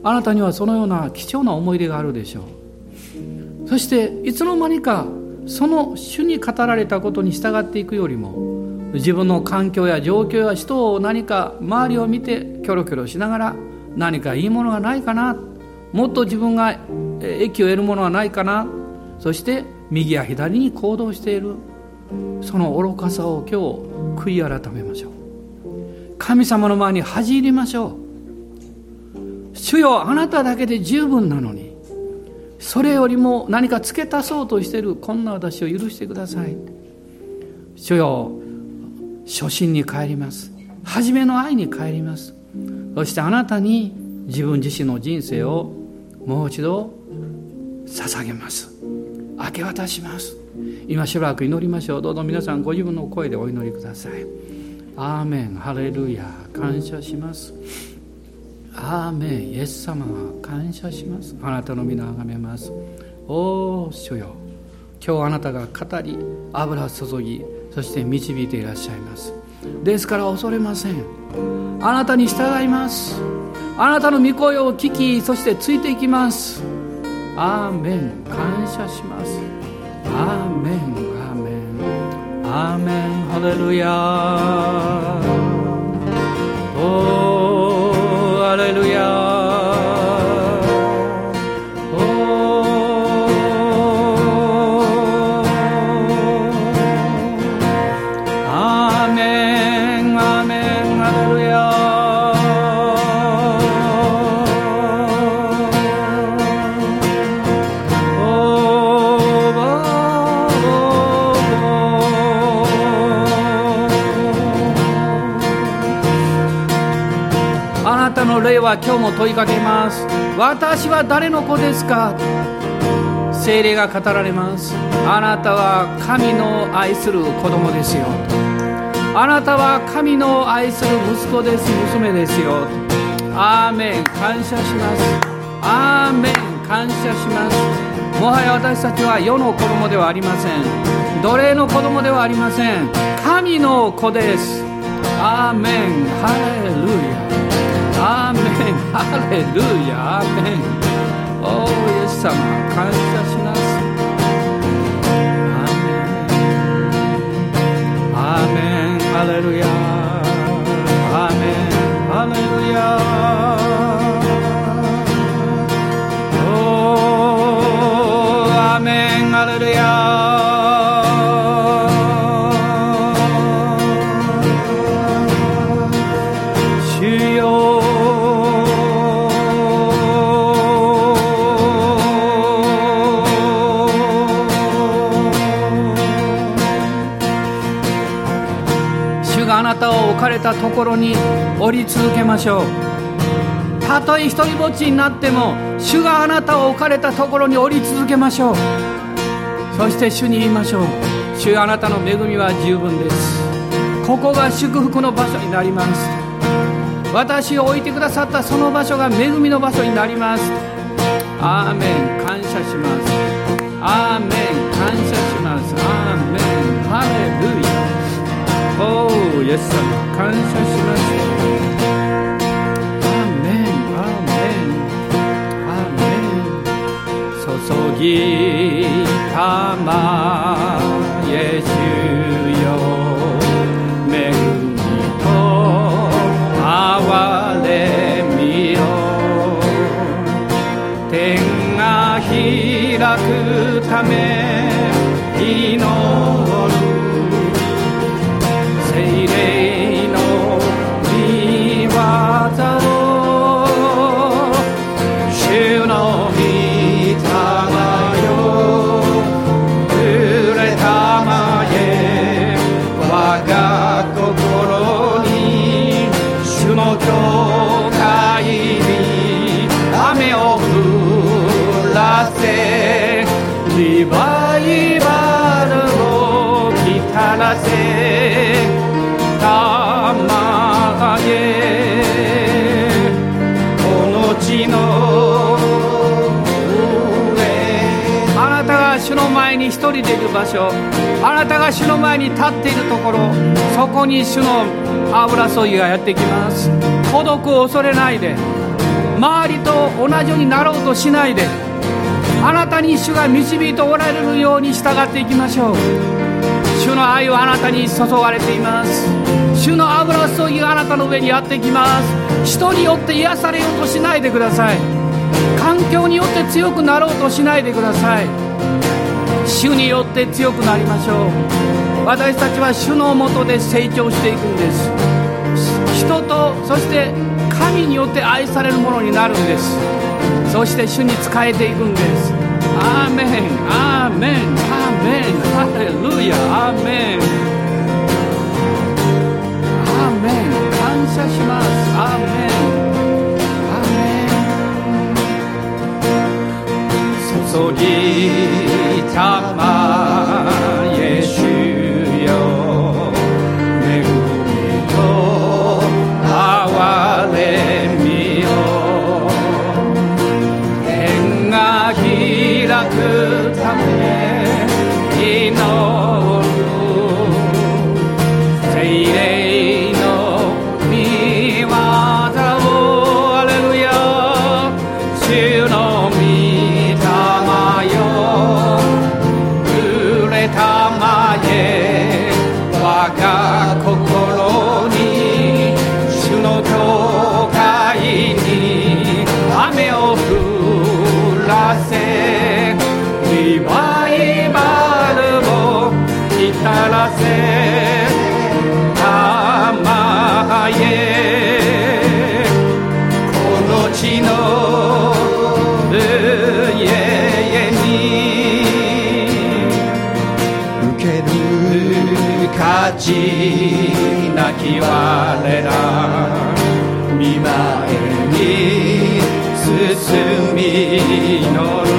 A: あなたにはそのような貴重な思い出があるでしょう。そしていつの間にかその主に語られたことに従っていくよりも自分の環境や状況や人を何か周りを見てキョロキョロしながら何かいいものがないかなもっと自分が益を得るものはないかな。そして右や左に行動している。その愚かさを今日悔い改めましょう。神様の前に恥じ入りましょう。主よあなただけで十分なのに。それよりも何か付け足そうとしている。こんな私を許してください。主よ初心に帰ります。初めの愛に帰ります。そしてあなたに自分自身の人生をもう一度捧げます。明け渡します。今しばらく祈りましょう。どうぞ皆さんご自分の声でお祈りください。アーメン。ハレルヤ。感謝します。アーメン。イエス様は。感謝します。あなたの皆を崇めます。おお主よ。今日あなたが語り油を注ぎそして導いていらっしゃいます。ですから恐れません。あなたに従います。あなたの御声を聞きそしてついていきます。アーメン。感謝します。アーメン。アーメン。アーメン。ハレルヤは今日も問いかけます。私は誰の子ですか？精霊が語られます。あなたは神の愛する子供ですよ。あなたは神の愛する息子です。娘ですよ。アーメン。感謝します。アーメン。感謝します。もはや私たちは世の子供ではありません。奴隷の子供ではありません。神の子です。アーメン。ハレルヤ。アーメンハレルヤアーメンおおイエス様感謝しますアーメたところに降り続けましょう。たとえ一りぼっちになっても主があなたを置かれたところに降り続けましょう。そして主に言いましょう。主あなたの恵みは十分です。ここが祝福の場所になります。私を置いてくださったその場所が恵みの場所になります。アーメン。感謝します。アーメン。感謝します。アーメン。ハレルヤ。おおイエス様感謝しますアーメンアーメンアーメン注ぎたまイエスよ恵みと憐れみよ天が開くため祈る。前に一人でいる場所あなたが主の前に立っているところそこに主の油注ぎがやってきます。孤独を恐れないで周りと同じようになろうとしないであなたに主が導いておられるように従っていきましょう。主の愛はあなたに注がれています。主の油注ぎがあなたの上にやってきます。人によって癒されようとしないでください。環境によって強くなろうとしないでください。主によって強くなりましょう。私たちは主のもとで成長していくんです。人とそして神によって愛されるものになるんです。そして主に仕えていくんです。アーメン。アーメン。アーメン。ハレルヤ。アーメン。アーメン。感謝します。アーメン。アーメン。注ぎ。たちなき我ら見舞いに進みの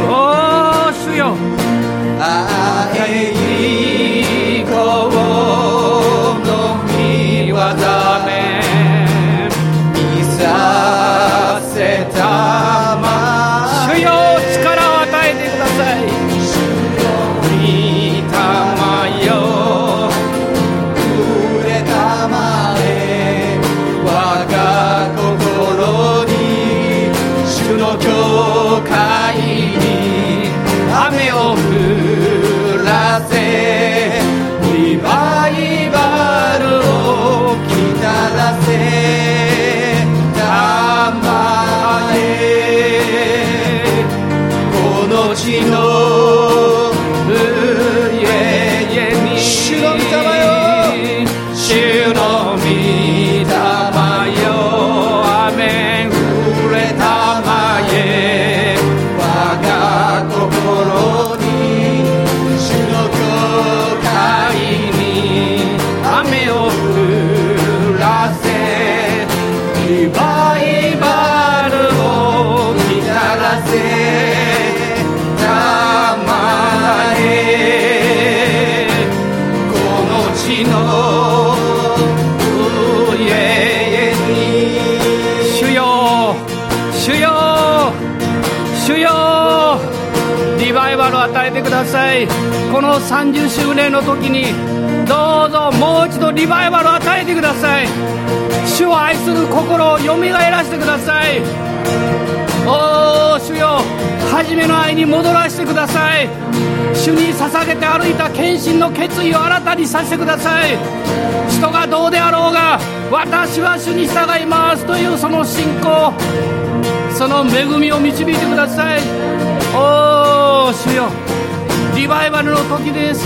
A: の30周年の時にどうぞもう一度リバイバルを与えてください。主を愛する心をよみがえらせてください。おー主よ初めの愛に戻らせてください。主に捧げて歩いた献身の決意を新たにさせてください。人がどうであろうが私は主に従いますというその信仰。その恵みを導いてください。おー主よ。リバイバルの時です。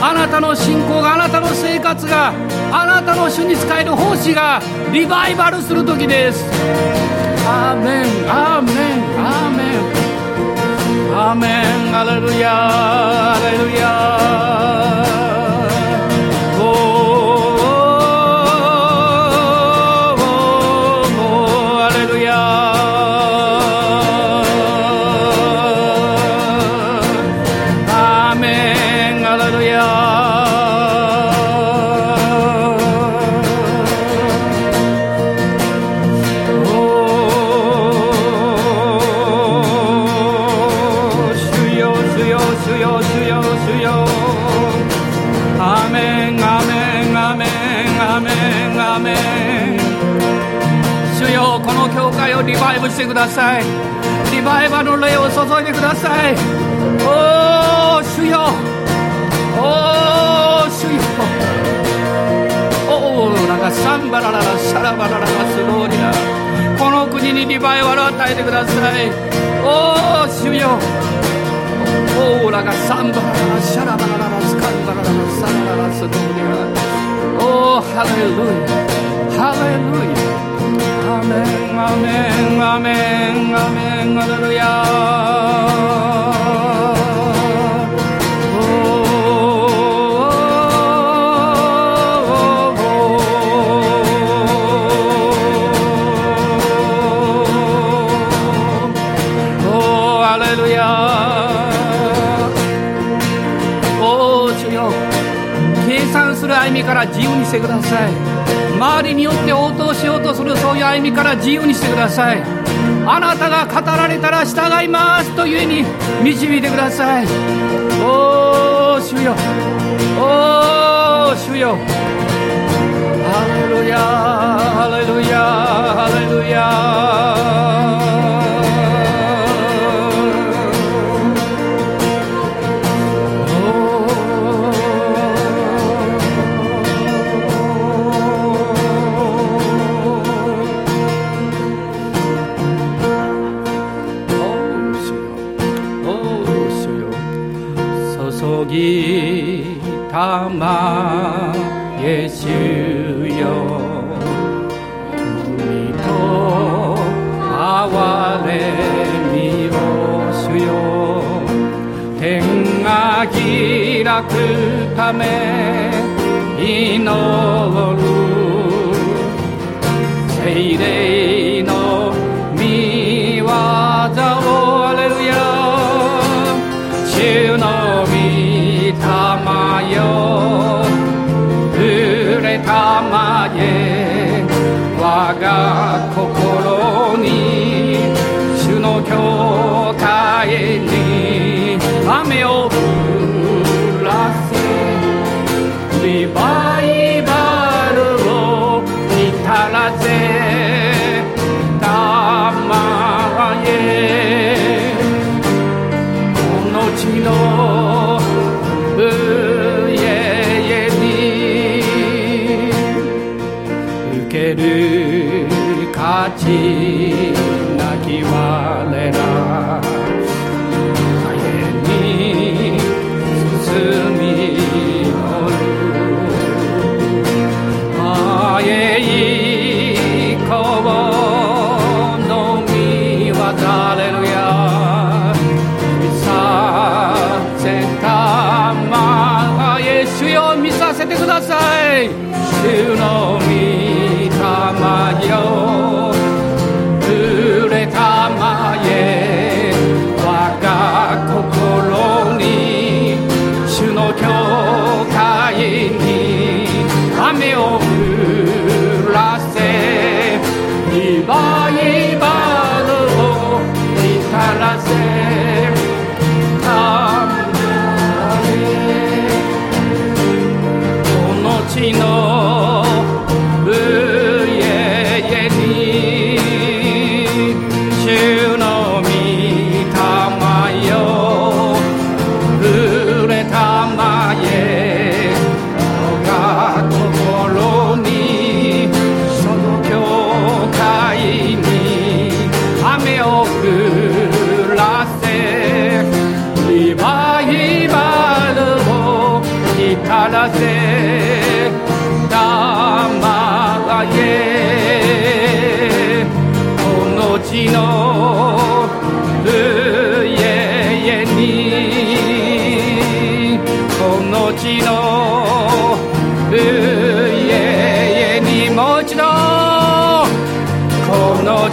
A: あなたの信仰があなたの生活があなたの主に使える奉仕がリバイバルする時です。アーメン。アーメン。アーメン。アーメン。アレルヤアレルヤしてください。リバイバルの霊を注いでください。おー主よ。おー主よ。おーなんかサンバラララシャラバラララスローリアこの国にリバイバルを与えてください。おー主よ。オーラがサンバラララシャラバラララスカンバラララサラララスローリアおーハレルヤ。ハレルヤ。から自由にしてください。周りによってするそういう歩みから自由にしてください。あなたが語られたら従いますというに導いてください。おお主よ。おお主よ。ハレルヤハレルヤハレルヤ。ぎたまえ主よ海と哀れみを主よ天が開くため祈る。聖霊我が心に主の教会に雨を降らせリバイバルを至らせたまえ。この地の泣きは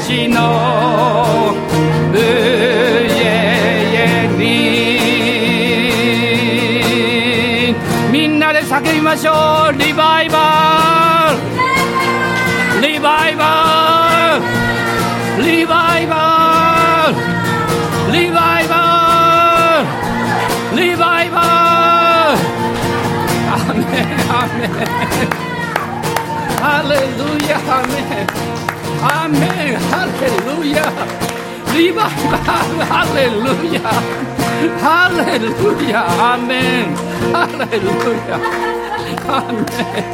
A: この地の上へに。みんなで叫びましょう。リバイバーリバイバーリバイバーリバイバーリバイバーアメンアメン。ハレルヤアメンハレルヤリバイバルハレルヤハレルヤアメンハレルヤアメ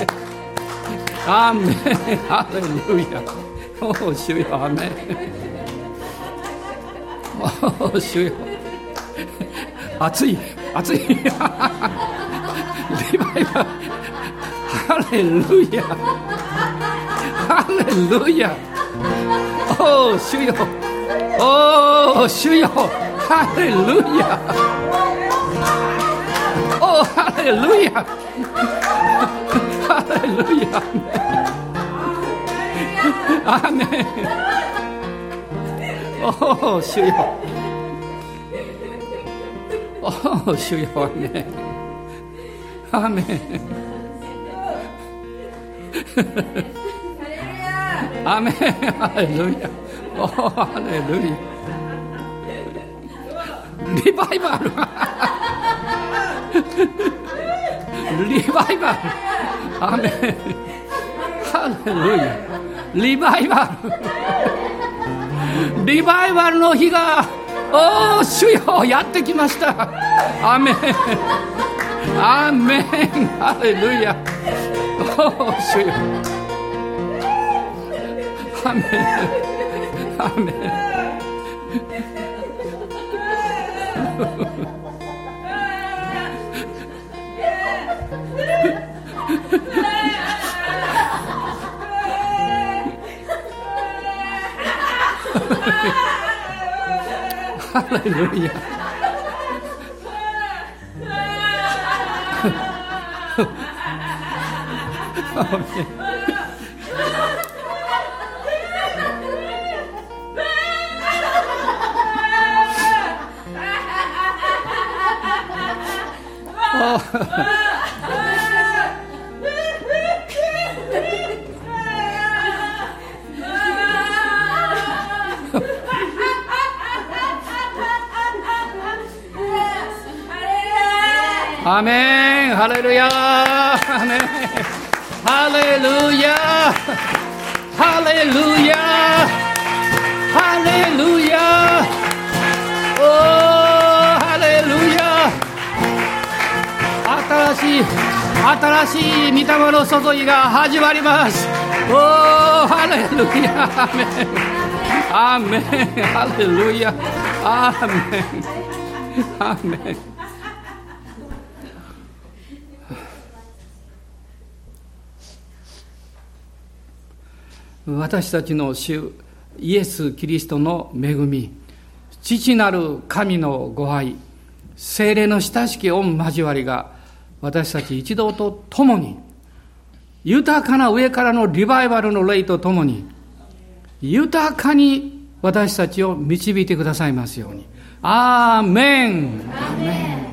A: ンアメンハレルヤおお主よアメンおお主よ熱い熱い。リバイバルハレルヤハレルヤおお主よおお主よハレルヤおおハレルヤハレルヤアメンおお主よおお主よアメンアハレルヤおハレルヤリバイバルリバイバルアメンハレルヤリバイバルリバイバルの日がおお主よやってきました。アメンアメンハレルヤおお主よ。アメンアメンハアメンハレルヤアメンハレルヤハレルヤハレ新しい新しい御霊の注ぎが始まります。おーハレルヤアメン。アメンハレルヤ。アメンアメン。私たちの主イエス・キリストの恵み父なる神のご愛精霊の親しき御交わりが私たち一同と共に豊かな上からのリバイバルの霊と共に豊かに私たちを導いてくださいますように。アーメン。アーメン。